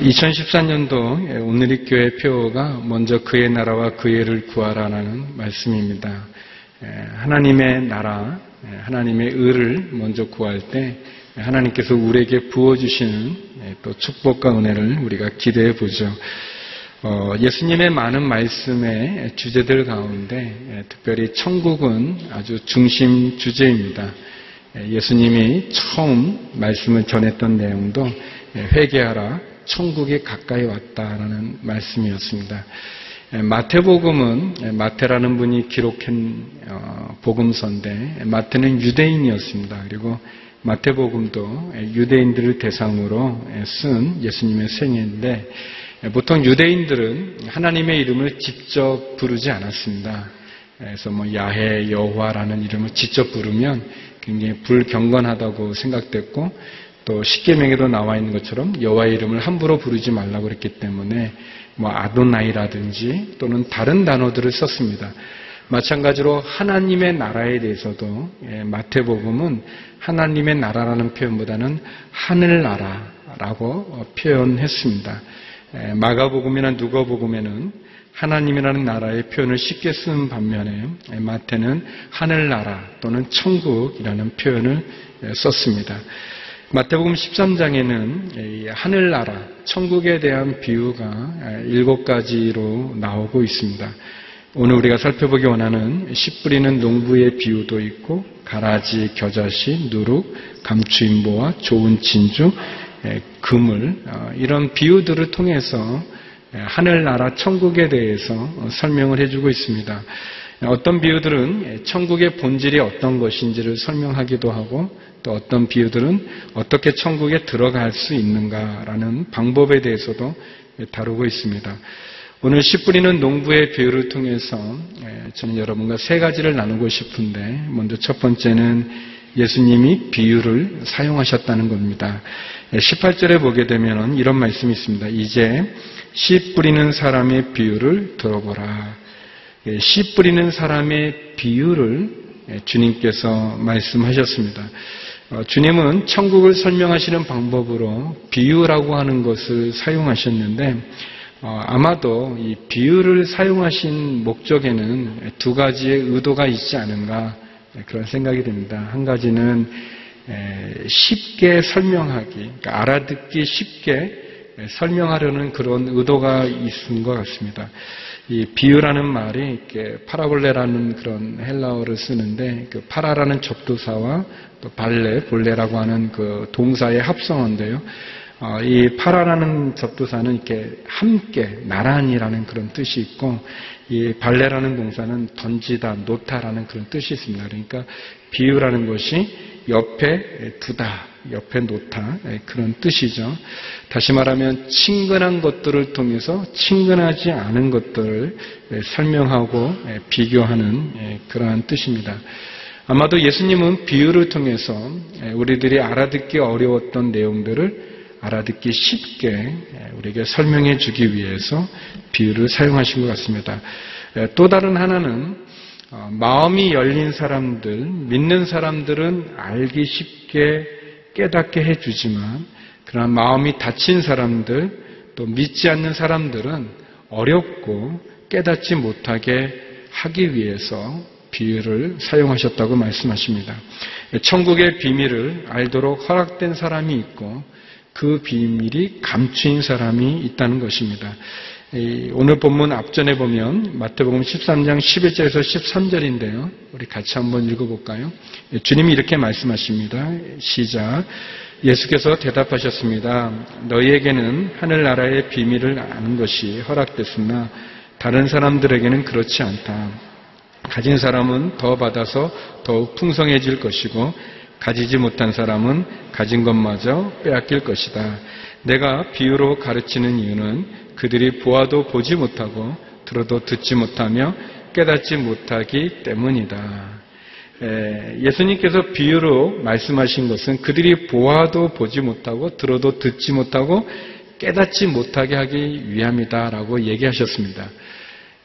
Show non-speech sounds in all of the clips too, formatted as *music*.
2014년도 오늘의 교회 표어가 먼저 그의 나라와 그의 를 구하라라는 말씀입니다. 하나님의 나라, 하나님의 의를 먼저 구할 때 하나님께서 우리에게 부어주시는 또 축복과 은혜를 우리가 기대해 보죠. 어, 예수님의 많은 말씀의 주제들 가운데 특별히 천국은 아주 중심 주제입니다. 예수님이 처음 말씀을 전했던 내용도 회개하라, 천국이 가까이 왔다라는 말씀이었습니다. 마태복음은 마태라는 분이 기록한 어, 복음서인데 마태는 유대인이었습니다. 그리고 마태복음도 유대인들을 대상으로 쓴 예수님의 생애인데 보통 유대인들은 하나님의 이름을 직접 부르지 않았습니다. 그래서 뭐 야해 여호와라는 이름을 직접 부르면 굉장히 불경건하다고 생각됐고 또 십계명에도 나와 있는 것처럼 여호와의 이름을 함부로 부르지 말라고 그랬기 때문에 뭐 아도나이라든지 또는 다른 단어들을 썼습니다. 마찬가지로 하나님의 나라에 대해서도 예, 마태복음은 하나님의 나라라는 표현보다는 하늘나라라고 표현했습니다. 예, 마가복음이나 누가복음에는 하나님이라는 나라의 표현을 쉽게 쓴 반면에 예, 마태는 하늘나라 또는 천국이라는 표현을 썼습니다. 마태복음 13장에는 하늘나라, 천국에 대한 비유가 일곱 가지로 나오고 있습니다. 오늘 우리가 살펴보기 원하는 씨 뿌리는 농부의 비유도 있고 가라지, 겨자씨, 누룩, 감추인보와 좋은 진주, 그물 어, 이런 비유들을 통해서 하늘나라 천국에 대해서 설명을 해주고 있습니다. 어떤 비유들은 천국의 본질이 어떤 것인지를 설명하기도 하고 또 어떤 비유들은 어떻게 천국에 들어갈 수 있는가라는 방법에 대해서도 다루고 있습니다. 오늘 씨 뿌리는 농부의 비유를 통해서 저는 여러분과 세 가지를 나누고 싶은데 먼저 첫 번째는 예수님이 비유를 사용하셨다는 겁니다. 18절에 보게 되면 이런 말씀이 있습니다. 이제 씨 뿌리는 사람의 비유를 들어보라. 씨 뿌리는 사람의 비유를 주님께서 말씀하셨습니다. 어, 주님은 천국을 설명하시는 방법으로 비유라고 하는 것을 사용하셨는데 어, 아마도 이 비유를 사용하신 목적에는 두 가지의 의도가 있지 않은가 그런 생각이 듭니다. 한 가지는 쉽게 설명하기, 그러니까 알아듣기 쉽게 설명하려는 그런 의도가 있은 것 같습니다. 이 비유라는 말이 이렇게 파라볼레라는 그런 헬라어를 쓰는데 그 파라라는 접두사와 또 발레, 볼레라고 하는 그 동사의 합성어인데요. 어, 이 파라라는 접두사는 이렇게 함께 나란히라는 그런 뜻이 있고 이 발레라는 동사는 던지다, 놓다라는 그런 뜻이 있습니다. 그러니까 비유라는 것이 옆에 두다, 옆에 놓다 예, 그런 뜻이죠. 다시 말하면 친근한 것들을 통해서 친근하지 않은 것들을 예, 설명하고 예, 비교하는 그러한 뜻입니다. 아마도 예수님은 비유를 통해서 우리들이 알아듣기 어려웠던 내용들을 알아듣기 쉽게 우리에게 설명해 주기 위해서 비유를 사용하신 것 같습니다. 또 다른 하나는 어, 마음이 열린 사람들, 믿는 사람들은 알기 쉽게 깨닫게 해주지만, 그러나 마음이 닫힌 사람들, 또 믿지 않는 사람들은 어렵고 깨닫지 못하게 하기 위해서 비유를 사용하셨다고 말씀하십니다. 천국의 비밀을 알도록 허락된 사람이 있고 그 비밀이 감추인 사람이 있다는 것입니다. 오늘 본문 앞전에 보면 마태복음 13장 11절에서 13절인데요. 우리 같이 한번 읽어볼까요? 주님이 이렇게 말씀하십니다. 시작. 예수께서 대답하셨습니다. 너희에게는 하늘나라의 비밀을 아는 것이 허락됐으나 다른 사람들에게는 그렇지 않다. 가진 사람은 더 받아서 더욱 풍성해질 것이고 가지지 못한 사람은 가진 것마저 빼앗길 것이다. 내가 비유로 가르치는 이유는 그들이 보아도 보지 못하고 들어도 듣지 못하며 깨닫지 못하기 때문이다. 예수님께서 비유로 말씀하신 것은 그들이 보아도 보지 못하고 들어도 듣지 못하고 깨닫지 못하게 하기 위함이다라고 얘기하셨습니다.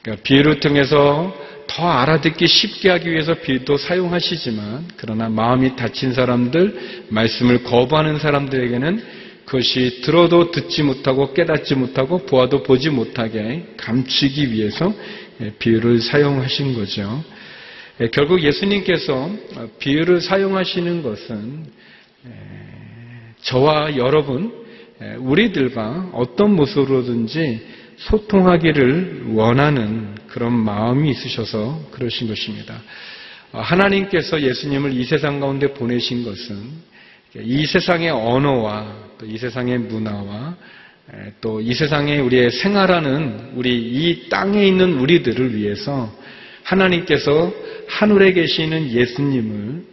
그러니까 비유를 통해서 더 알아듣기 쉽게 하기 위해서 비유도 사용하시지만 그러나 마음이 닫힌 사람들, 말씀을 거부하는 사람들에게는 그것이 들어도 듣지 못하고 깨닫지 못하고 보아도 보지 못하게 감추기 위해서 비유를 사용하신 거죠. 결국 예수님께서 비유를 사용하시는 것은 저와 여러분, 우리들과 어떤 모습으로든지 소통하기를 원하는 그런 마음이 있으셔서 그러신 것입니다. 하나님께서 예수님을 이 세상 가운데 보내신 것은 이 세상의 언어와 또 이 세상의 문화와 또 이 세상에 우리의 생활하는 우리 이 땅에 있는 우리들을 위해서 하나님께서 하늘에 계시는 예수님을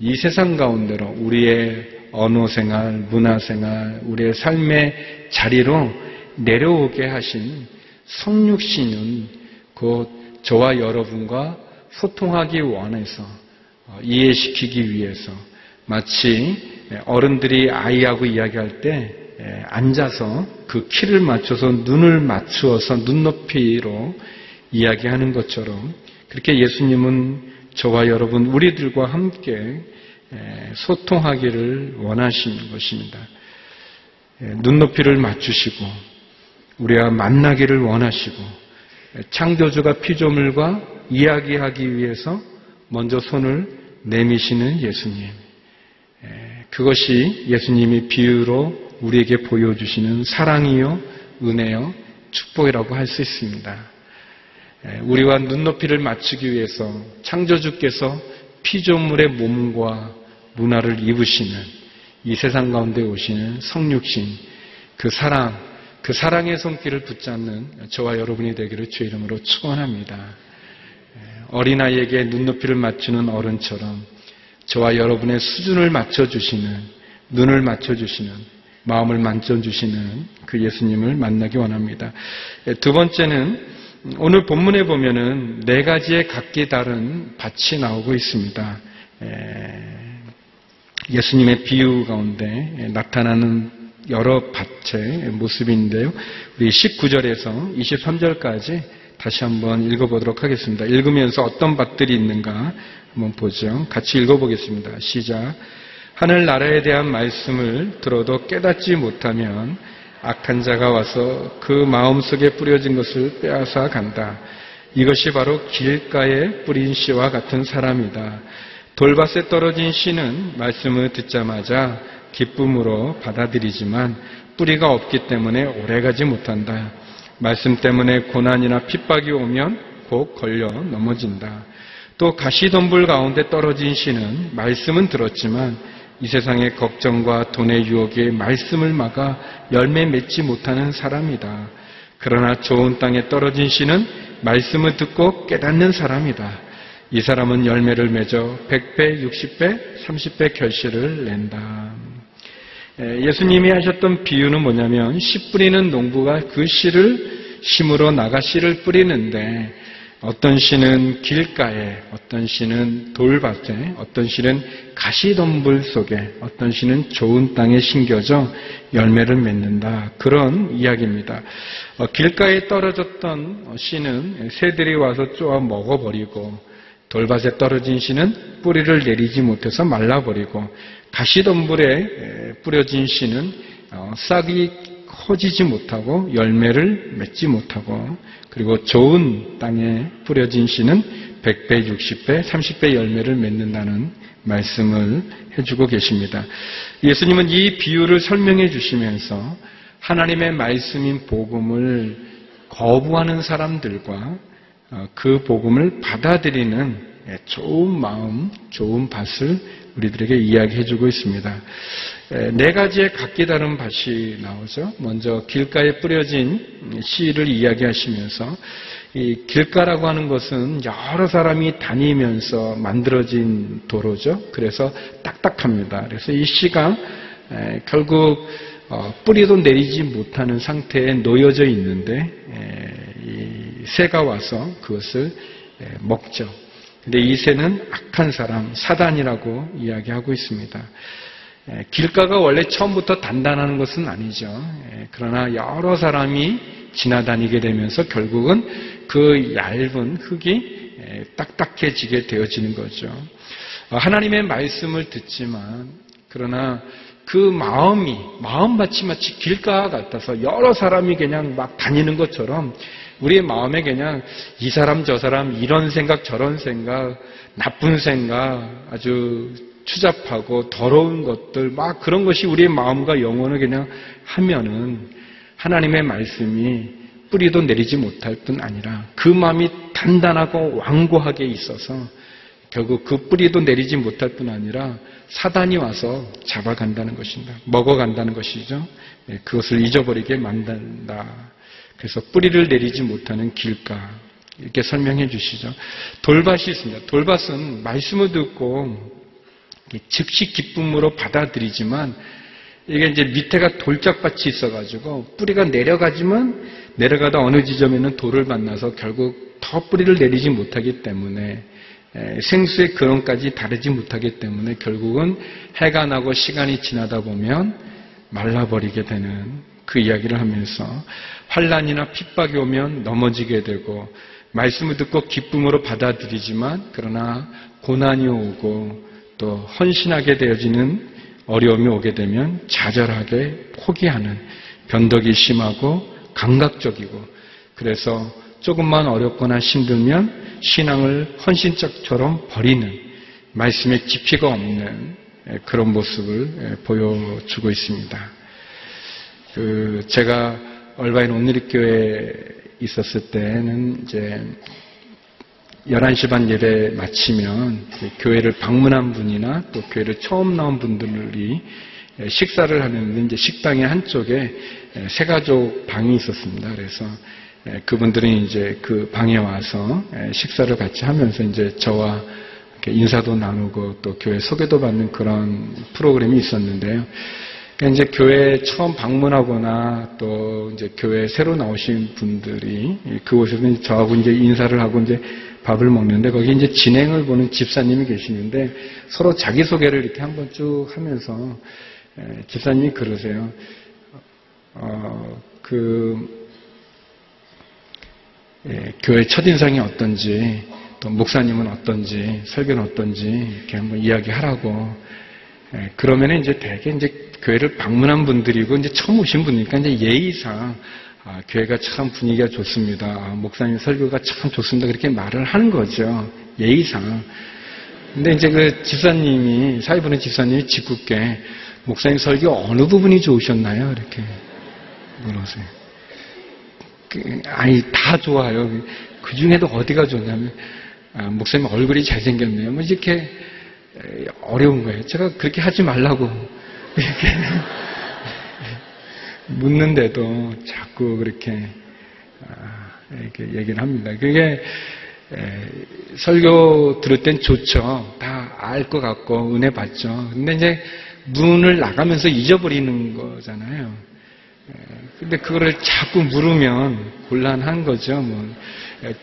이 세상 가운데로 우리의 언어 생활, 문화 생활, 우리의 삶의 자리로 내려오게 하신 성육신은 곧 저와 여러분과 소통하기 원해서 어, 이해시키기 위해서 마치 어른들이 아이하고 이야기할 때 앉아서 그 키를 맞춰서 눈을 맞추어서 눈높이로 이야기하는 것처럼 그렇게 예수님은 저와 여러분 우리들과 함께 소통하기를 원하시는 것입니다. 눈높이를 맞추시고 우리와 만나기를 원하시고 창조주가 피조물과 이야기하기 위해서 먼저 손을 내미시는 예수님. 그것이 예수님이 비유로 우리에게 보여주시는 사랑이요, 은혜요, 축복이라고 할 수 있습니다. 우리와 눈높이를 맞추기 위해서 창조주께서 피조물의 몸과 문화를 입으시는 이 세상 가운데 오시는 성육신, 그 사랑, 그 사랑의 손길을 붙잡는 저와 여러분이 되기를 주의 이름으로 축원합니다. 어린아이에게 눈높이를 맞추는 어른처럼 저와 여러분의 수준을 맞춰주시는, 눈을 맞춰주시는, 마음을 만져주시는 그 예수님을 만나기 원합니다. 두 번째는 오늘 본문에 보면은 네 가지의 각기 다른 밭이 나오고 있습니다. 예수님의 비유 가운데 나타나는 여러 밭의 모습인데요. 우리 19절에서 23절까지 다시 한번 읽어보도록 하겠습니다. 읽으면서 어떤 밭들이 있는가 한번 보죠. 같이 읽어보겠습니다. 시작. 하늘나라에 대한 말씀을 들어도 깨닫지 못하면 악한 자가 와서 그 마음속에 뿌려진 것을 빼앗아 간다. 이것이 바로 길가에 뿌린 씨와 같은 사람이다. 돌밭에 떨어진 씨는 말씀을 듣자마자 기쁨으로 받아들이지만 뿌리가 없기 때문에 오래가지 못한다. 말씀 때문에 고난이나 핍박이 오면 곧 걸려 넘어진다. 또 가시덤불 가운데 떨어진 씨는 말씀은 들었지만 이 세상의 걱정과 돈의 유혹에 말씀을 막아 열매 맺지 못하는 사람이다. 그러나 좋은 땅에 떨어진 씨는 말씀을 듣고 깨닫는 사람이다. 이 사람은 열매를 맺어 100배, 60배, 30배 결실을 낸다. 예수님이 하셨던 비유는 뭐냐면 씨 뿌리는 농부가 그 씨를 심으러 나가 씨를 뿌리는데 어떤 씨는 길가에, 어떤 씨는 돌밭에, 어떤 씨는 가시덤불 속에, 어떤 씨는 좋은 땅에 심겨져 열매를 맺는다. 그런 이야기입니다. 어, 길가에 떨어졌던 씨는 새들이 와서 쪼아 먹어버리고 돌밭에 떨어진 씨는 뿌리를 내리지 못해서 말라버리고 가시덤불에 뿌려진 씨는 어, 싹이 커지지 못하고 열매를 맺지 못하고 그리고 좋은 땅에 뿌려진 씨는 100배, 60배, 30배 열매를 맺는다는 말씀을 해주고 계십니다. 예수님은 이 비유를 설명해 주시면서 하나님의 말씀인 복음을 거부하는 사람들과 어, 그 복음을 받아들이는 좋은 마음, 좋은 밭을 우리들에게 이야기해 주고 있습니다. 네 가지의 각기 다른 밭이 나오죠. 먼저 길가에 뿌려진 씨를 이야기하시면서 이 길가라고 하는 것은 여러 사람이 다니면서 만들어진 도로죠. 그래서 딱딱합니다. 그래서 이 씨가 결국 어, 뿌리도 내리지 못하는 상태에 놓여져 있는데 새가 와서 그것을 먹죠. 근데 이 새는 악한 사람, 사단이라고 이야기하고 있습니다. 길가가 원래 처음부터 단단한 것은 아니죠. 그러나 여러 사람이 지나다니게 되면서 결국은 그 얇은 흙이 딱딱해지게 되어지는 거죠. 어, 하나님의 말씀을 듣지만 그러나 그 마음이 마음밭이 마치 길가 같아서 여러 사람이 그냥 막 다니는 것처럼 우리의 마음에 그냥 이 사람 저 사람 이런 생각 저런 생각 나쁜 생각 아주 추잡하고 더러운 것들 막 그런 것이 우리의 마음과 영혼을 그냥 하면은 하나님의 말씀이 뿌리도 내리지 못할 뿐 아니라 그 마음이 단단하고 완고하게 있어서 결국 그 뿌리도 내리지 못할 뿐 아니라 사단이 와서 잡아간다는 것입니다. 먹어간다는 것이죠. 예, 그것을 잊어버리게 만든다. 그래서 뿌리를 내리지 못하는 길가. 이렇게 설명해 주시죠. 돌밭이 있습니다. 돌밭은 말씀을 듣고 즉시 기쁨으로 받아들이지만 이게 이제 밑에가 돌짝밭이 있어가지고 뿌리가 내려가지만 내려가다 어느 지점에는 돌을 만나서 결국 더 뿌리를 내리지 못하기 때문에 생수의 근원까지 다르지 못하기 때문에 결국은 해가 나고 시간이 지나다 보면 말라버리게 되는 그 이야기를 하면서 환란이나 핍박이 오면 넘어지게 되고 말씀을 듣고 기쁨으로 받아들이지만 그러나 고난이 오고 또 헌신하게 되어지는 어려움이 오게 되면 좌절하게 포기하는 변덕이 심하고 감각적이고 그래서 조금만 어렵거나 힘들면 신앙을 헌신적처럼 버리는 말씀에 깊이가 없는 그런 모습을 보여주고 있습니다. 그 제가 얼바인 온누리교회에 있었을 때는 이제 11시 반 예배 마치면 그 교회를 방문한 분이나 또 교회를 처음 나온 분들이 식사를 하는데 이제 식당의 한쪽에 세가족 방이 있었습니다. 그래서 그분들은 이제 그 방에 와서 식사를 같이 하면서 이제 저와 인사도 나누고 또 교회 소개도 받는 그런 프로그램이 있었는데요. 그러니까 이제 교회 처음 방문하거나 또 이제 교회 새로 나오신 분들이 그곳에서 저하고 이제 인사를 하고 이제 밥을 먹는데 거기 이제 진행을 보는 집사님이 계시는데 서로 자기소개를 이렇게 한번 쭉 하면서 집사님이 그러세요. 어, 그, 예, 교회 첫인상이 어떤지, 또 목사님은 어떤지, 설교는 어떤지, 이렇게 한번 이야기하라고. 예, 그러면 이제 대개 이제 교회를 방문한 분들이고, 이제 처음 오신 분이니까 이제 예의상, 아, 교회가 참 분위기가 좋습니다. 아, 목사님 설교가 참 좋습니다. 그렇게 말을 하는 거죠. 예의상. 근데 이제 그 집사님이, 사회보는 집사님이 짓궂게, 목사님 설교 어느 부분이 좋으셨나요? 이렇게 물으세요. 그, 아니, 다 좋아요. 그 중에도 어디가 좋냐면, 아, 목사님 얼굴이 잘생겼네요. 뭐 이렇게 어려운 거예요. 제가 그렇게 하지 말라고. *laughs* 이렇게 묻는데도 자꾸 그렇게, 아, 이렇게 얘기를 합니다. 그게, 설교 들을 땐 좋죠. 다 알 것 같고, 은혜 받죠. 근데 이제 문을 나가면서 잊어버리는 거잖아요. 근데 그거를 자꾸 물으면 곤란한 거죠. 뭐.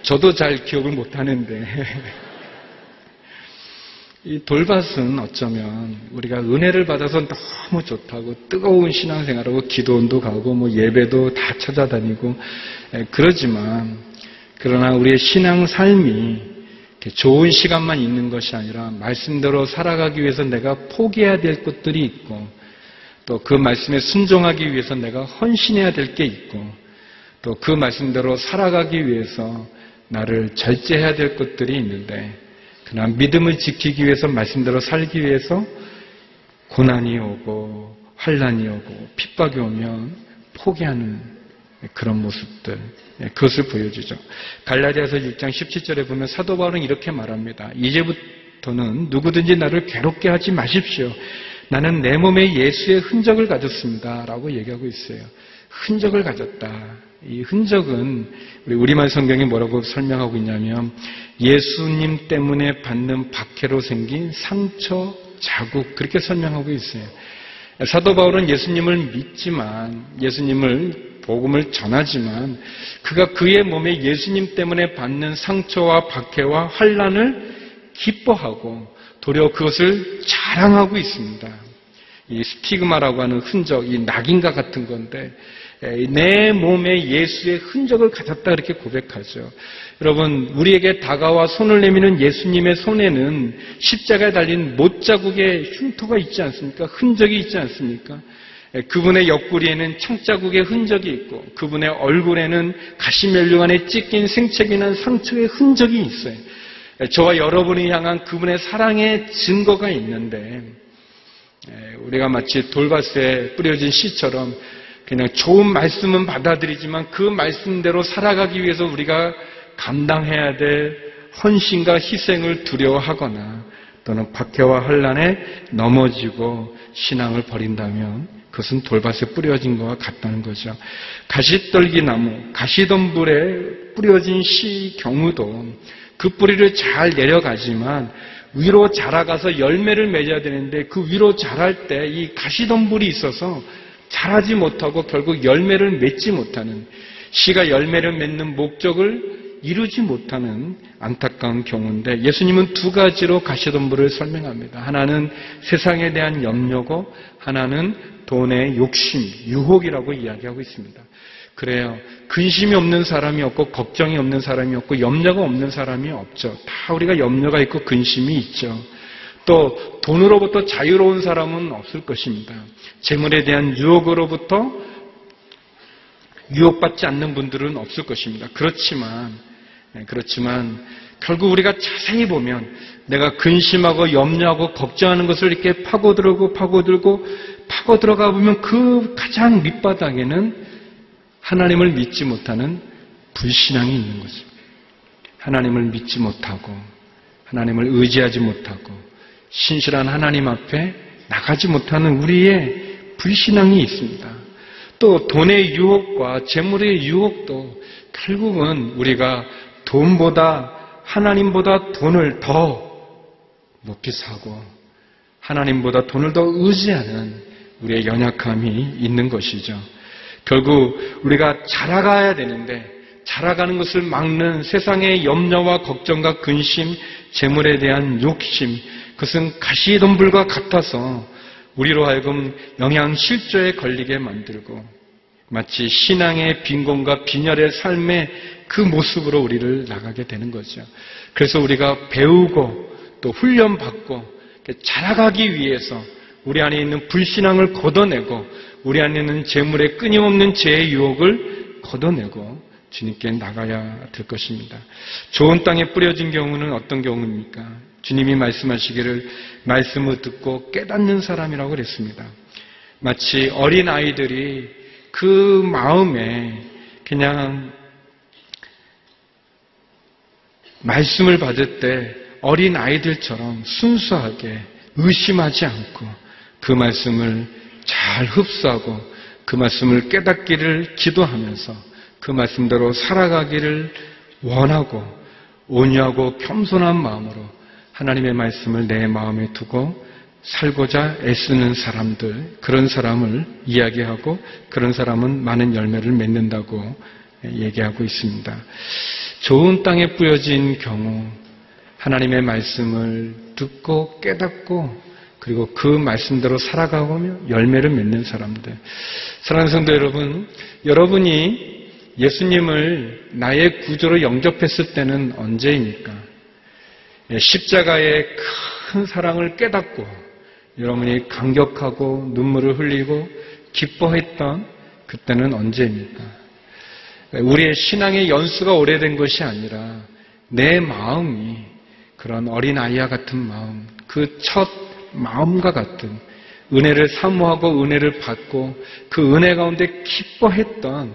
저도 잘 기억을 못 하는데. *laughs* 이 돌밭은 어쩌면 우리가 은혜를 받아서 너무 좋다고 뜨거운 신앙생활하고 기도원도 가고 뭐 예배도 다 찾아다니고 그러지만 그러나 우리의 신앙 삶이 좋은 시간만 있는 것이 아니라 말씀대로 살아가기 위해서 내가 포기해야 될 것들이 있고 또 그 말씀에 순종하기 위해서 내가 헌신해야 될 게 있고 또 그 말씀대로 살아가기 위해서 나를 절제해야 될 것들이 있는데 그러나 믿음을 지키기 위해서 말씀대로 살기 위해서 고난이 오고 환란이 오고 핍박이 오면 포기하는 그런 모습들 그것을 보여주죠. 갈라디아서 6장 17절에 보면 사도 바울은 이렇게 말합니다. 이제부터는 누구든지 나를 괴롭게 하지 마십시오. 나는 내 몸에 예수의 흔적을 가졌습니다. 라고 얘기하고 있어요. 흔적을 가졌다. 이 흔적은 우리 우리말 성경이 뭐라고 설명하고 있냐면 예수님 때문에 받는 박해로 생긴 상처, 자국 그렇게 설명하고 있어요. 사도 바울은 예수님을 믿지만 예수님을 복음을 전하지만 그가 그의 몸에 예수님 때문에 받는 상처와 박해와 환란을 기뻐하고 도리어 그것을 자랑하고 있습니다. 이 스티그마라고 하는 흔적, 이 낙인과 같은 건데 내 몸에 예수의 흔적을 가졌다 이렇게 고백하죠. 여러분, 우리에게 다가와 손을 내미는 예수님의 손에는 십자가에 달린 못자국의 흉터가 있지 않습니까? 흔적이 있지 않습니까? 그분의 옆구리에는 청자국의 흔적이 있고 그분의 얼굴에는 가시면류관에 찢긴 생채기 난 상처의 흔적이 있어요. 저와 여러분이 향한 그분의 사랑의 증거가 있는데 우리가 마치 돌밭에 뿌려진 씨처럼 그냥 좋은 말씀은 받아들이지만 그 말씀대로 살아가기 위해서 우리가 감당해야 될 헌신과 희생을 두려워하거나 또는 박해와 혼란에 넘어지고 신앙을 버린다면 그것은 돌밭에 뿌려진 것과 같다는 거죠. 가시떨기 나무, 가시덤불에 뿌려진 씨 경우도 그 뿌리를 잘 내려가지만 위로 자라가서 열매를 맺어야 되는데 그 위로 자랄 때 이 가시덤불이 있어서 자라지 못하고 결국 열매를 맺지 못하는 씨가 열매를 맺는 목적을 이루지 못하는 안타까운 경우인데 예수님은 두 가지로 가시덤불을 설명합니다. 하나는 세상에 대한 염려고 하나는 돈의 욕심, 유혹이라고 이야기하고 있습니다. 그래요. 근심이 없는 사람이 없고 걱정이 없는 사람이 없고 염려가 없는 사람이 없죠. 다 우리가 염려가 있고 근심이 있죠. 또 돈으로부터 자유로운 사람은 없을 것입니다. 재물에 대한 유혹으로부터 유혹받지 않는 분들은 없을 것입니다. 그렇지만 네, 그렇지만 결국 우리가 자세히 보면 내가 근심하고 염려하고 걱정하는 것을 이렇게 파고들고 파고들고 파고 들어가 보면 그 가장 밑바닥에는 하나님을 믿지 못하는 불신앙이 있는 거죠. 하나님을 믿지 못하고 하나님을 의지하지 못하고 신실한 하나님 앞에 나가지 못하는 우리의 불신앙이 있습니다. 또 돈의 유혹과 재물의 유혹도 결국은 우리가 돈보다 하나님보다 돈을 더 높이 사고 하나님보다 돈을 더 의지하는 우리의 연약함이 있는 것이죠. 결국 우리가 자라가야 되는데 자라가는 것을 막는 세상의 염려와 걱정과 근심, 재물에 대한 욕심, 그것은 가시덤불과 같아서 우리로 하여금 영양 실조에 걸리게 만들고 마치 신앙의 빈곤과 빈혈의 삶의 그 모습으로 우리를 나가게 되는 거죠. 그래서 우리가 배우고 또 훈련받고 자라가기 위해서 우리 안에 있는 불신앙을 걷어내고 우리 안에 있는 재물의 끊임없는 죄의 유혹을 걷어내고 주님께 나가야 될 것입니다. 좋은 땅에 뿌려진 경우는 어떤 경우입니까? 주님이 말씀하시기를 말씀을 듣고 깨닫는 사람이라고 그랬습니다. 마치 어린 아이들이 그 마음에 그냥 말씀을 받을 때 어린 아이들처럼 순수하게 의심하지 않고 그 말씀을 잘 흡수하고 그 말씀을 깨닫기를 기도하면서 그 말씀대로 살아가기를 원하고 온유하고 겸손한 마음으로 하나님의 말씀을 내 마음에 두고 살고자 애쓰는 사람들, 그런 사람을 이야기하고 그런 사람은 많은 열매를 맺는다고 얘기하고 있습니다. 좋은 땅에 뿌려진 경우 하나님의 말씀을 듣고 깨닫고 그리고 그 말씀대로 살아가고 열매를 맺는 사람들. 사랑하는 성도 여러분, 여러분이 예수님을 나의 구조로 영접했을 때는 언제입니까? 예, 십자가의 큰 사랑을 깨닫고 여러분이 감격하고 눈물을 흘리고 기뻐했던 그때는 언제입니까? 우리의 신앙의 연수가 오래된 것이 아니라 내 마음이 그런 어린 아이와 같은 마음, 그 첫 마음과 같은 은혜를 사모하고 은혜를 받고 그 은혜 가운데 기뻐했던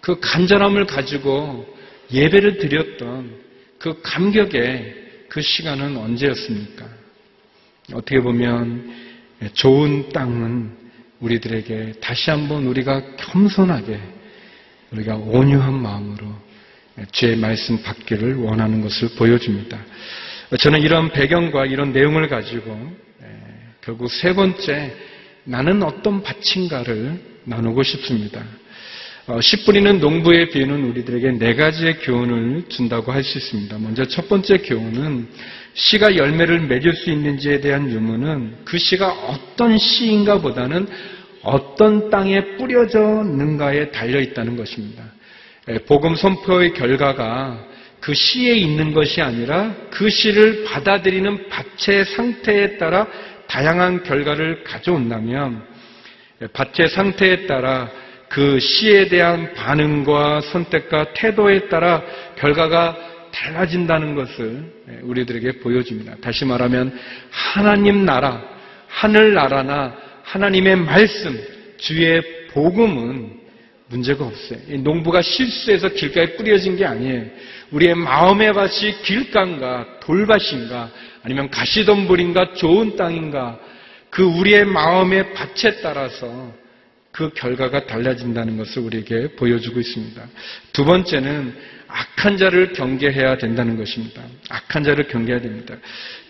그 간절함을 가지고 예배를 드렸던 그 감격의 그 시간은 언제였습니까? 어떻게 보면 좋은 땅은 우리들에게 다시 한번 우리가 겸손하게 우리가 온유한 마음으로 주의 말씀 받기를 원하는 것을 보여줍니다. 저는 이런 배경과 이런 내용을 가지고 결국 세 번째 나는 어떤 밭인가를 나누고 싶습니다. 씨 뿌리는 농부의 비유는 우리들에게 네 가지의 교훈을 준다고 할 수 있습니다. 먼저 첫 번째 교훈은 씨가 열매를 맺을 수 있는지에 대한 유무는 그 씨가 어떤 씨인가 보다는 어떤 땅에 뿌려졌는가에 달려 있다는 것입니다. 예, 복음 선포의 결과가 그 씨에 있는 것이 아니라 그 씨를 받아들이는 밭의 상태에 따라 다양한 결과를 가져온다면 예, 밭의 상태에 따라 그 씨에 대한 반응과 선택과 태도에 따라 결과가 달라진다는 것을 예, 우리들에게 보여줍니다. 다시 말하면 하나님 나라, 하늘 나라나 하나님의 말씀, 주의 복음은 문제가 없어요. 농부가 실수해서 길가에 뿌려진 게 아니에요. 우리의 마음의 밭이 길가인가, 돌밭인가, 아니면 가시덤불인가, 좋은 땅인가, 그 우리의 마음의 밭에 따라서 그 결과가 달라진다는 것을 우리에게 보여주고 있습니다. 두 번째는 악한 자를 경계해야 된다는 것입니다. 악한 자를 경계해야 됩니다.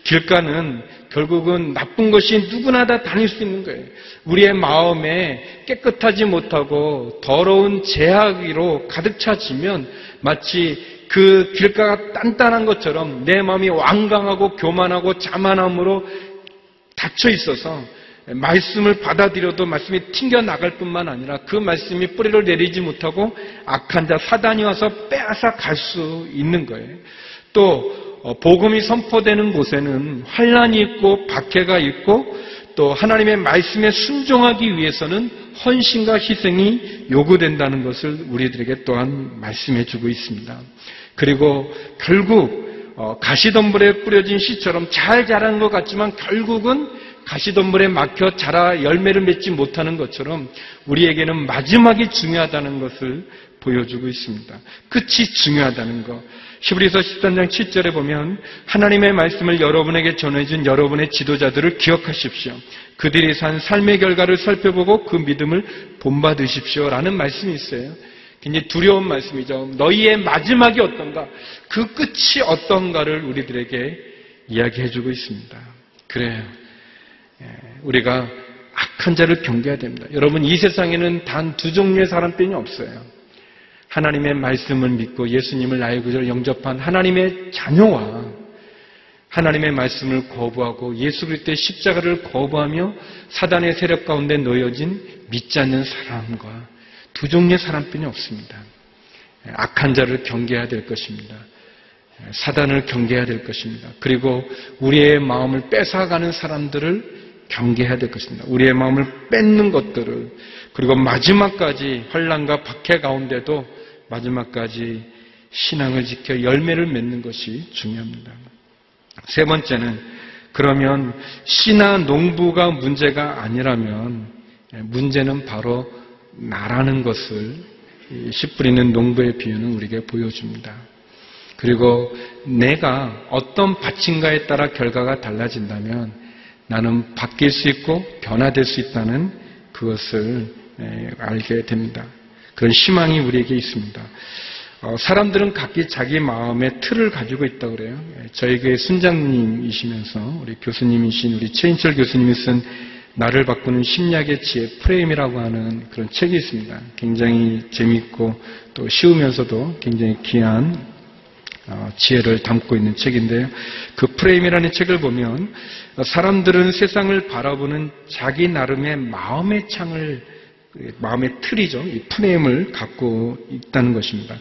길가는 결국은 나쁜 것이 누구나 다 다닐 수 있는 거예요. 우리의 마음에 깨끗하지 못하고 더러운 제약으로 가득 차지면 마치 그 길가가 단단한 것처럼 내 마음이 완강하고 교만하고 자만함으로 닫혀 있어서 말씀을 받아들여도 말씀이 튕겨 나갈 뿐만 아니라 그 말씀이 뿌리를 내리지 못하고 악한 자 사단이 와서 빼앗아 갈 수 있는 거예요. 또 어, 복음이 선포되는 곳에는 환란이 있고 박해가 있고 또 하나님의 말씀에 순종하기 위해서는 헌신과 희생이 요구된다는 것을 우리들에게 또한 말씀해 주고 있습니다. 그리고 결국 어, 가시덤불에 뿌려진 씨처럼 잘 자라는 것 같지만 결국은 가시덤불에 막혀 자라 열매를 맺지 못하는 것처럼 우리에게는 마지막이 중요하다는 것을 보여주고 있습니다. 끝이 중요하다는 것. 히브리서 13장 7절에 보면 하나님의 말씀을 여러분에게 전해준 여러분의 지도자들을 기억하십시오. 그들이 산 삶의 결과를 살펴보고 그 믿음을 본받으십시오. 라는 말씀이 있어요. 굉장히 두려운 말씀이죠. 너희의 마지막이 어떤가? 그 끝이 어떤가를 우리들에게 이야기해주고 있습니다. 그래요. 예, 우리가 악한 자를 경계해야 됩니다. 여러분, 이 세상에는 단 두 종류의 사람뿐이 없어요. 하나님의 말씀을 믿고 예수님을 나의 구절 영접한 하나님의 자녀와 하나님의 말씀을 거부하고 예수 그리스도의 십자가를 거부하며 사단의 세력 가운데 놓여진 믿지 않는 사람과 두 종류의 사람뿐이 없습니다. 예, 악한 자를 경계해야 될 것입니다. 예, 사단을 경계해야 될 것입니다. 그리고 우리의 마음을 뺏어가는 사람들을 경계해야 될 것입니다. 우리의 마음을 뺏는 것들을 그리고 마지막까지 환란과 박해 가운데도 마지막까지 신앙을 지켜 열매를 맺는 것이 중요합니다. 세 번째는 그러면 씨나 농부가 문제가 아니라면 문제는 바로 나라는 것을 씨 뿌리는 농부의 비유는 우리에게 보여줍니다. 그리고 내가 어떤 밭인가에 따라 결과가 달라진다면 나는 바뀔 수 있고 변화될 수 있다는 그것을 알게 됩니다. 그런 희망이 우리에게 있습니다. 어, 사람들은 각기 자기 마음의 틀을 가지고 있다고 그래요. 저희 교회 순장님이시면서 우리 교수님이신 우리 최인철 교수님이 쓴 나를 바꾸는 심리학의 지혜 프레임이라고 하는 그런 책이 있습니다. 굉장히 재밌고 또 쉬우면서도 굉장히 귀한 어, 지혜를 담고 있는 책인데요. 그 프레임이라는 책을 보면 사람들은 세상을 바라보는 자기 나름의 마음의 창을 마음의 틀이죠. 이 프레임을 갖고 있다는 것입니다.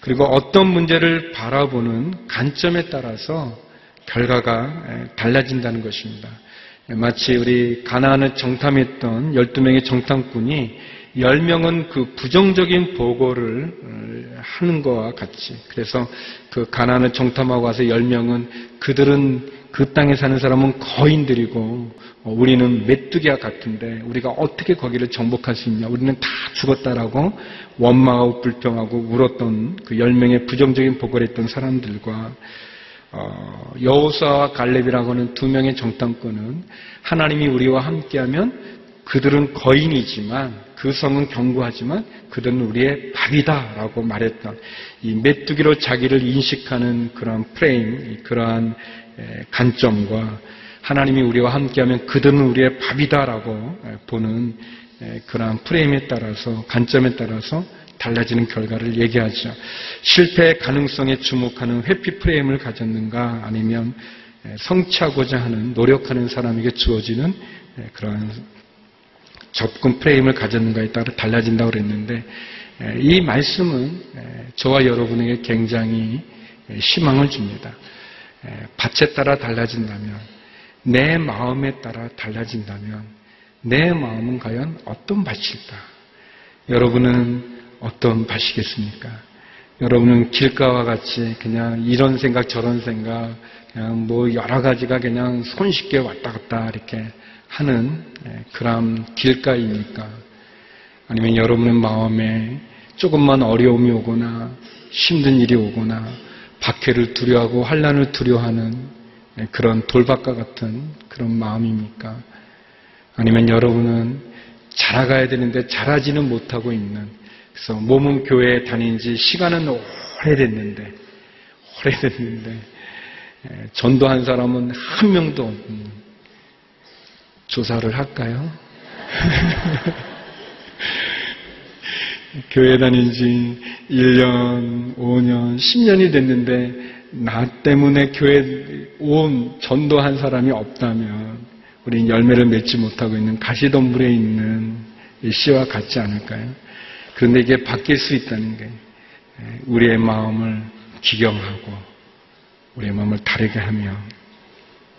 그리고 어떤 문제를 바라보는 관점에 따라서 결과가 달라진다는 것입니다. 마치 우리 가나안을 정탐했던 12명의 정탐꾼이 10명은 그 부정적인 보고를 어, 하는 것과 같이. 그래서 그 가나안을 정탐하고 와서 10명은 그들은 그 땅에 사는 사람은 거인들이고 어, 우리는 메뚜기와 같은데 우리가 어떻게 거기를 정복할 수 있냐. 우리는 다 죽었다라고 원망하고 불평하고 울었던 그 10명의 부정적인 보고를 했던 사람들과 어, 여호사와 갈렙이라고 하는 두 명의 정탐꾼은 하나님이 우리와 함께하면 그들은 거인이지만 그 성은 견고하지만 그들은 우리의 밥이다라고 말했던 이 메뚜기로 자기를 인식하는 그러한 프레임, 그러한 관점과 하나님이 우리와 함께하면 그들은 우리의 밥이다라고 보는 그러한 프레임에 따라서 관점에 따라서 달라지는 결과를 얘기하죠. 실패의 가능성에 주목하는 회피 프레임을 가졌는가 아니면 성취하고자 하는 노력하는 사람에게 주어지는 그러한 접근 프레임을 가졌는가에 따라 달라진다고 그랬는데 에, 이 말씀은 에, 저와 여러분에게 굉장히 에, 희망을 줍니다. 에, 밭에 따라 달라진다면 내 마음에 따라 달라진다면 내 마음은 과연 어떤 밭일까? 여러분은 어떤 밭이겠습니까? 여러분은 길가와 같이 그냥 이런 생각 저런 생각 그냥 뭐 여러 가지가 그냥 손쉽게 왔다 갔다 이렇게 하는 예, 그런 길가입니까? 아니면 여러분의 마음에 조금만 어려움이 오거나 힘든 일이 오거나 박해를 두려워하고 환란을 두려워하는 예, 그런 돌박과 같은 그런 마음입니까? 아니면 여러분은 자라가야 되는데 자라지는 못하고 있는 그래서 몸은 교회에 다닌 지 시간은 오래됐는데 오래됐는데 예, 전도한 사람은 한 명도 없는 조사를 할까요? *laughs* 교회 다닌 지 1년, 5년, 10년이 됐는데 나 때문에 교회 온 전도한 사람이 없다면 우린 열매를 맺지 못하고 있는 가시덤불에 있는 이 씨와 같지 않을까요? 그런데 이게 바뀔 수 있다는 게 우리의 마음을 기경하고 우리의 마음을 다르게 하며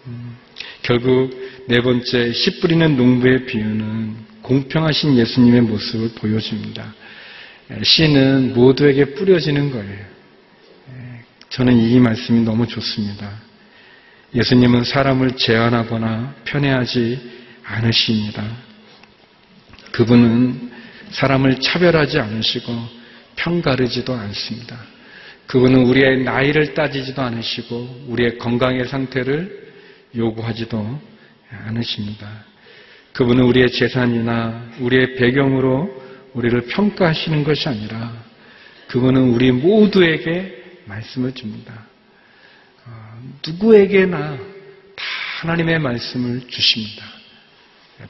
음, 결국 네 번째 씨 뿌리는 농부의 비유는 공평하신 예수님의 모습을 보여줍니다. 씨는 모두에게 뿌려지는 거예요. 저는 이 말씀이 너무 좋습니다. 예수님은 사람을 제한하거나 편애하지 않으십니다. 그분은 사람을 차별하지 않으시고 편가르지도 않습니다. 그분은 우리의 나이를 따지지도 않으시고 우리의 건강의 상태를 요구하지도 않으십니다. 그분은 우리의 재산이나 우리의 배경으로 우리를 평가하시는 것이 아니라 그분은 우리 모두에게 말씀을 줍니다. 어, 누구에게나 다 하나님의 말씀을 주십니다.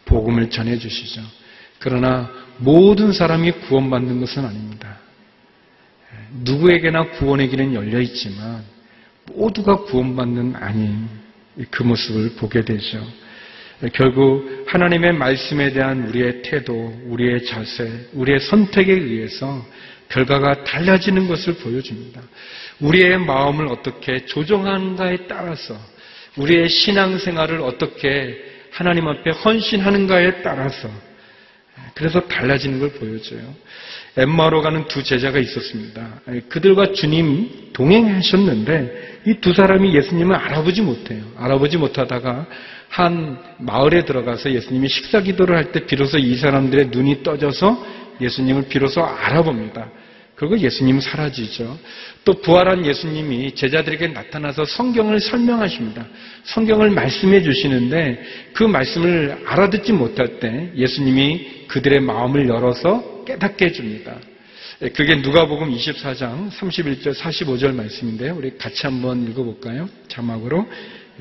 복음을 전해 주시죠. 그러나 모든 사람이 구원받는 것은 아닙니다. 누구에게나 구원의 길은 열려 있지만 모두가 구원받는 아닌 그 모습을 보게 되죠. 결국 하나님의 말씀에 대한 우리의 태도, 우리의 자세, 우리의 선택에 의해서 결과가 달라지는 것을 보여줍니다. 우리의 마음을 어떻게 조정하는가에 따라서 우리의 신앙생활을 어떻게 하나님 앞에 헌신하는가에 따라서 그래서 달라지는 걸 보여줘요. 엠마로 가는 두 제자가 있었습니다. 그들과 주님 동행하셨는데 이 두 사람이 예수님을 알아보지 못해요. 알아보지 못하다가 한 마을에 들어가서 예수님이 식사 기도를 할 때 비로소 이 사람들의 눈이 떠져서 예수님을 비로소 알아봅니다. 그리고 예수님은 사라지죠. 또 부활한 예수님이 제자들에게 나타나서 성경을 설명하십니다. 성경을 말씀해 주시는데 그 말씀을 알아듣지 못할 때 예수님이 그들의 마음을 열어서 깨닫게 해줍니다. 그게 누가복음 24장 31절 45절 말씀인데요. 우리 같이 한번 읽어볼까요? 자막으로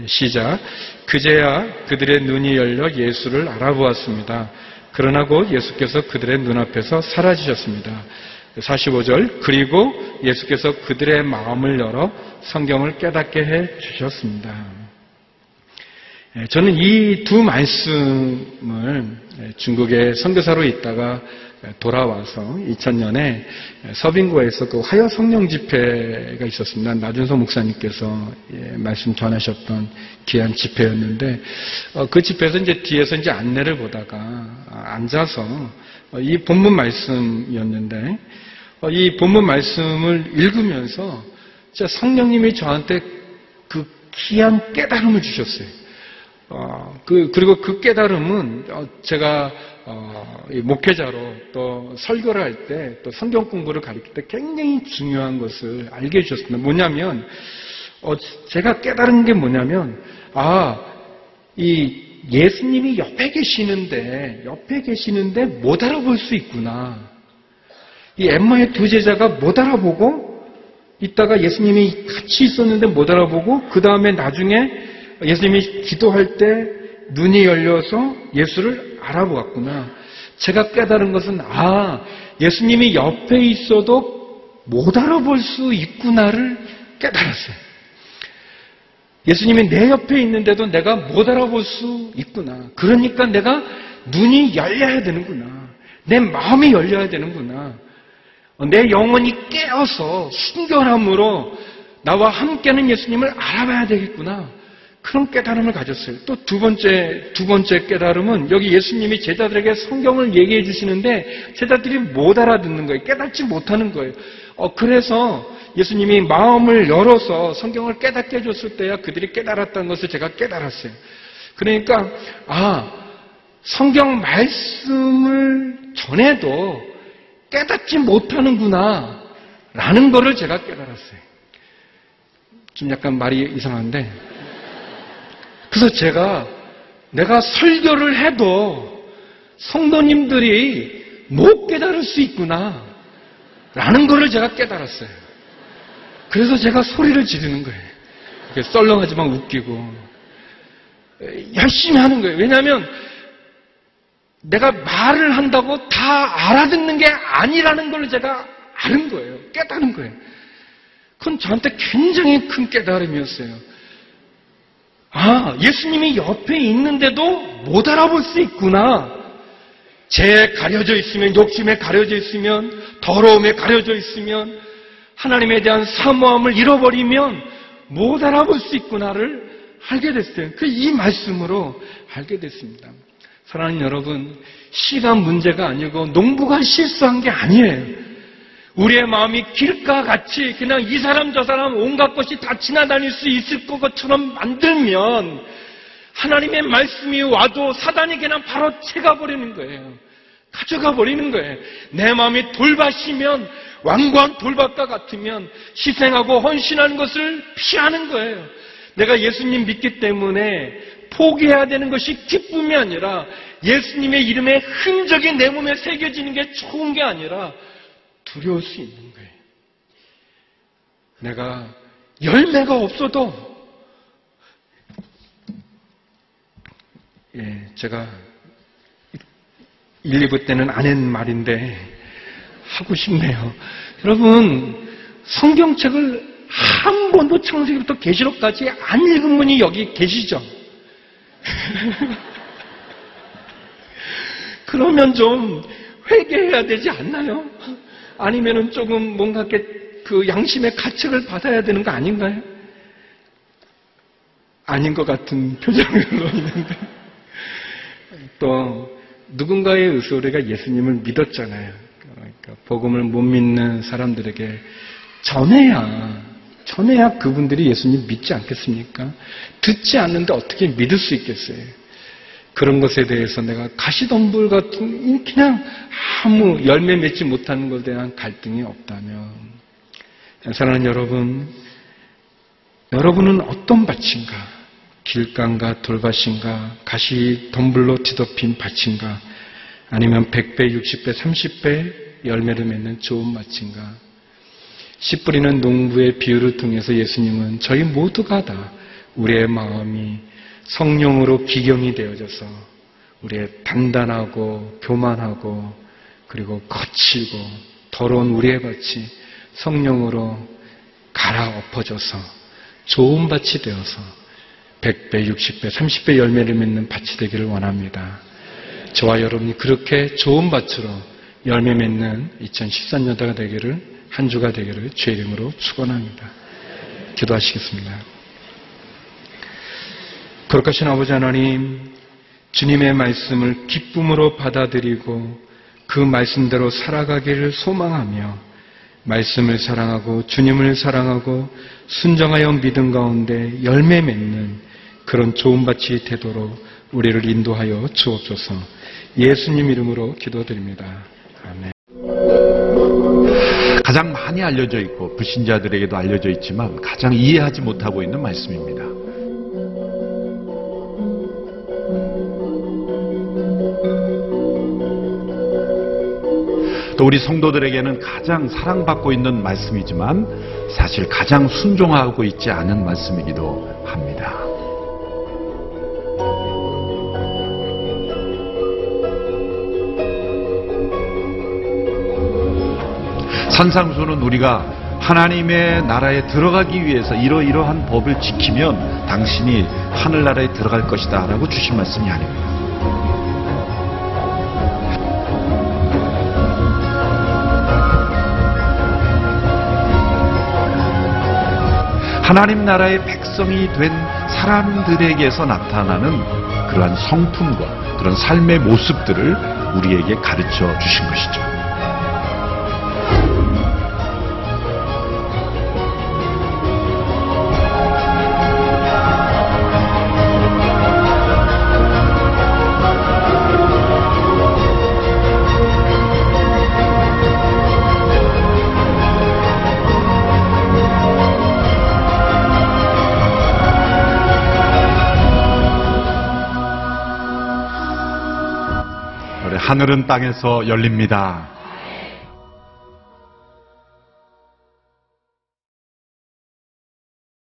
시작. 그제야 그들의 눈이 열려 예수를 알아보았습니다. 그러나 곧 예수께서 그들의 눈앞에서 사라지셨습니다. 45절 그리고 예수께서 그들의 마음을 열어 성경을 깨닫게 해 주셨습니다. 저는 이 두 말씀을 중국의 선교사로 있다가 돌아와서 2000년에 서빙고에서 그 화요 성령 집회가 있었습니다. 나준서 목사님께서 말씀 전하셨던 귀한 집회였는데 어, 그 집회에서 이제 뒤에서 이제 안내를 보다가 앉아서 이 본문 말씀이었는데 어, 이 본문 말씀을 읽으면서 성령님이 저한테 그 귀한 깨달음을 주셨어요. 어, 그, 그리고 그 깨달음은 제가 어, 목회자로 또 설교를 할 때 또 성경 공부를 가르칠 때 굉장히 중요한 것을 알게 해주셨습니다. 뭐냐면 어, 제가 깨달은 게 뭐냐면 아, 이 예수님이 옆에 계시는데 옆에 계시는데 못 알아볼 수 있구나. 이 엠마의 두 제자가 못 알아보고 있다가 예수님이 같이 있었는데 못 알아보고 그 다음에 나중에 예수님이 기도할 때 눈이 열려서 예수를 알아보았구나. 제가 깨달은 것은 아 예수님이 옆에 있어도 못 알아볼 수 있구나를 깨달았어요. 예수님이 내 옆에 있는데도 내가 못 알아볼 수 있구나. 그러니까 내가 눈이 열려야 되는구나. 내 마음이 열려야 되는구나. 내 영혼이 깨어서 순결함으로 나와 함께하는 예수님을 알아봐야 되겠구나. 그런 깨달음을 가졌어요. 또 두 번째, 두 번째 깨달음은 여기 예수님이 제자들에게 성경을 얘기해 주시는데 제자들이 못 알아듣는 거예요. 깨닫지 못하는 거예요. 어, 그래서 예수님이 마음을 열어서 성경을 깨닫게 해줬을 때야 그들이 깨달았다는 것을 제가 깨달았어요. 그러니까, 아, 성경 말씀을 전해도 깨닫지 못하는구나. 라는 것을 제가 깨달았어요. 좀 약간 말이 이상한데. 그래서 제가 내가 설교를 해도 성도님들이 못 깨달을 수 있구나. 라는 것을 제가 깨달았어요. 그래서 제가 소리를 지르는 거예요. 썰렁하지만 웃기고. 열심히 하는 거예요. 왜냐하면 내가 말을 한다고 다 알아듣는 게 아니라는 걸 제가 아는 거예요. 깨달은 거예요. 그건 저한테 굉장히 큰 깨달음이었어요. 아, 예수님이 옆에 있는데도 못 알아볼 수 있구나. 죄에 가려져 있으면, 욕심에 가려져 있으면, 더러움에 가려져 있으면, 하나님에 대한 사모함을 잃어버리면 못 알아볼 수 있구나를 알게 됐어요. 그 이 말씀으로 알게 됐습니다. 사랑하는 여러분, 시간 문제가 아니고 농부가 실수한 게 아니에요. 우리의 마음이 길가 같이 그냥 이 사람 저 사람 온갖 것이 다 지나다닐 수 있을 것처럼 만들면 하나님의 말씀이 와도 사단이 그냥 바로 채가 버리는 거예요. 가져가 버리는 거예요. 내 마음이 돌밭이면 왕관 돌밭과 같으면 희생하고 헌신하는 것을 피하는 거예요. 내가 예수님 믿기 때문에 포기해야 되는 것이 기쁨이 아니라 예수님의 이름에 흔적이 내 몸에 새겨지는 게 좋은 게 아니라 두려울 수 있는 거예요. 내가 열매가 없어도 예, 제가 1, 2부 때는 안 했는 말인데 하고 싶네요. 여러분 성경책을 한 번도 창세기부터 계시록까지 안 읽은 분이 여기 계시죠? *laughs* 그러면 좀 회개해야 되지 않나요? 아니면은 조금 뭔가 그 양심의 가책을 받아야 되는 거 아닌가요? 아닌 것 같은 *laughs* 표정으로 있는데 또 누군가의 의소리가 예수님을 믿었잖아요. 그러니까 복음을 못 믿는 사람들에게 전해야 전해야 그분들이 예수님 믿지 않겠습니까? 듣지 않는데 어떻게 믿을 수 있겠어요? 그런 것에 대해서 내가 가시덤불 같은 그냥 아무 열매 맺지 못하는 것에 대한 갈등이 없다면 사랑하는 여러분 여러분은 어떤 밭인가? 길강과 돌밭인가? 가시덤불로 뒤덮인 밭인가? 아니면 100배, 60배, 30배 열매를 맺는 좋은 밭인가? 씨 뿌리는 농부의 비유를 통해서 예수님은 저희 모두가 다 우리의 마음이 성령으로 기경이 되어져서 우리의 단단하고 교만하고 그리고 거칠고 더러운 우리의 밭이 성령으로 갈아엎어져서 좋은 밭이 되어서 100배, 60배, 30배 열매를 맺는 밭이 되기를 원합니다. 저와 여러분이 그렇게 좋은 밭으로 열매 맺는 2013년도가 되기를 한 주가 되기를 주의 이름으로 축원합니다. 기도하시겠습니다. 거룩하신 아버지 하나님, 주님의 말씀을 기쁨으로 받아들이고 그 말씀대로 살아가기를 소망하며 말씀을 사랑하고 주님을 사랑하고 순정하여 믿음 가운데 열매 맺는 그런 좋은 밭이 되도록 우리를 인도하여 주옵소서 예수님 이름으로 기도드립니다. 아멘. 가장 많이 알려져 있고 불신자들에게도 알려져 있지만 가장 이해하지 못하고 있는 말씀입니다. 또 우리 성도들에게는 가장 사랑받고 있는 말씀이지만 사실 가장 순종하고 있지 않은 말씀이기도 합니다. 산상수는 우리가 하나님의 나라에 들어가기 위해서 이러이러한 법을 지키면 당신이 하늘나라에 들어갈 것이다 라고 주신 말씀이 아닙니다. 하나님 나라의 백성이 된 사람들에게서 나타나는 그러한 성품과 그런 삶의 모습들을 우리에게 가르쳐 주신 것이죠. 하늘은 땅에서 열립니다.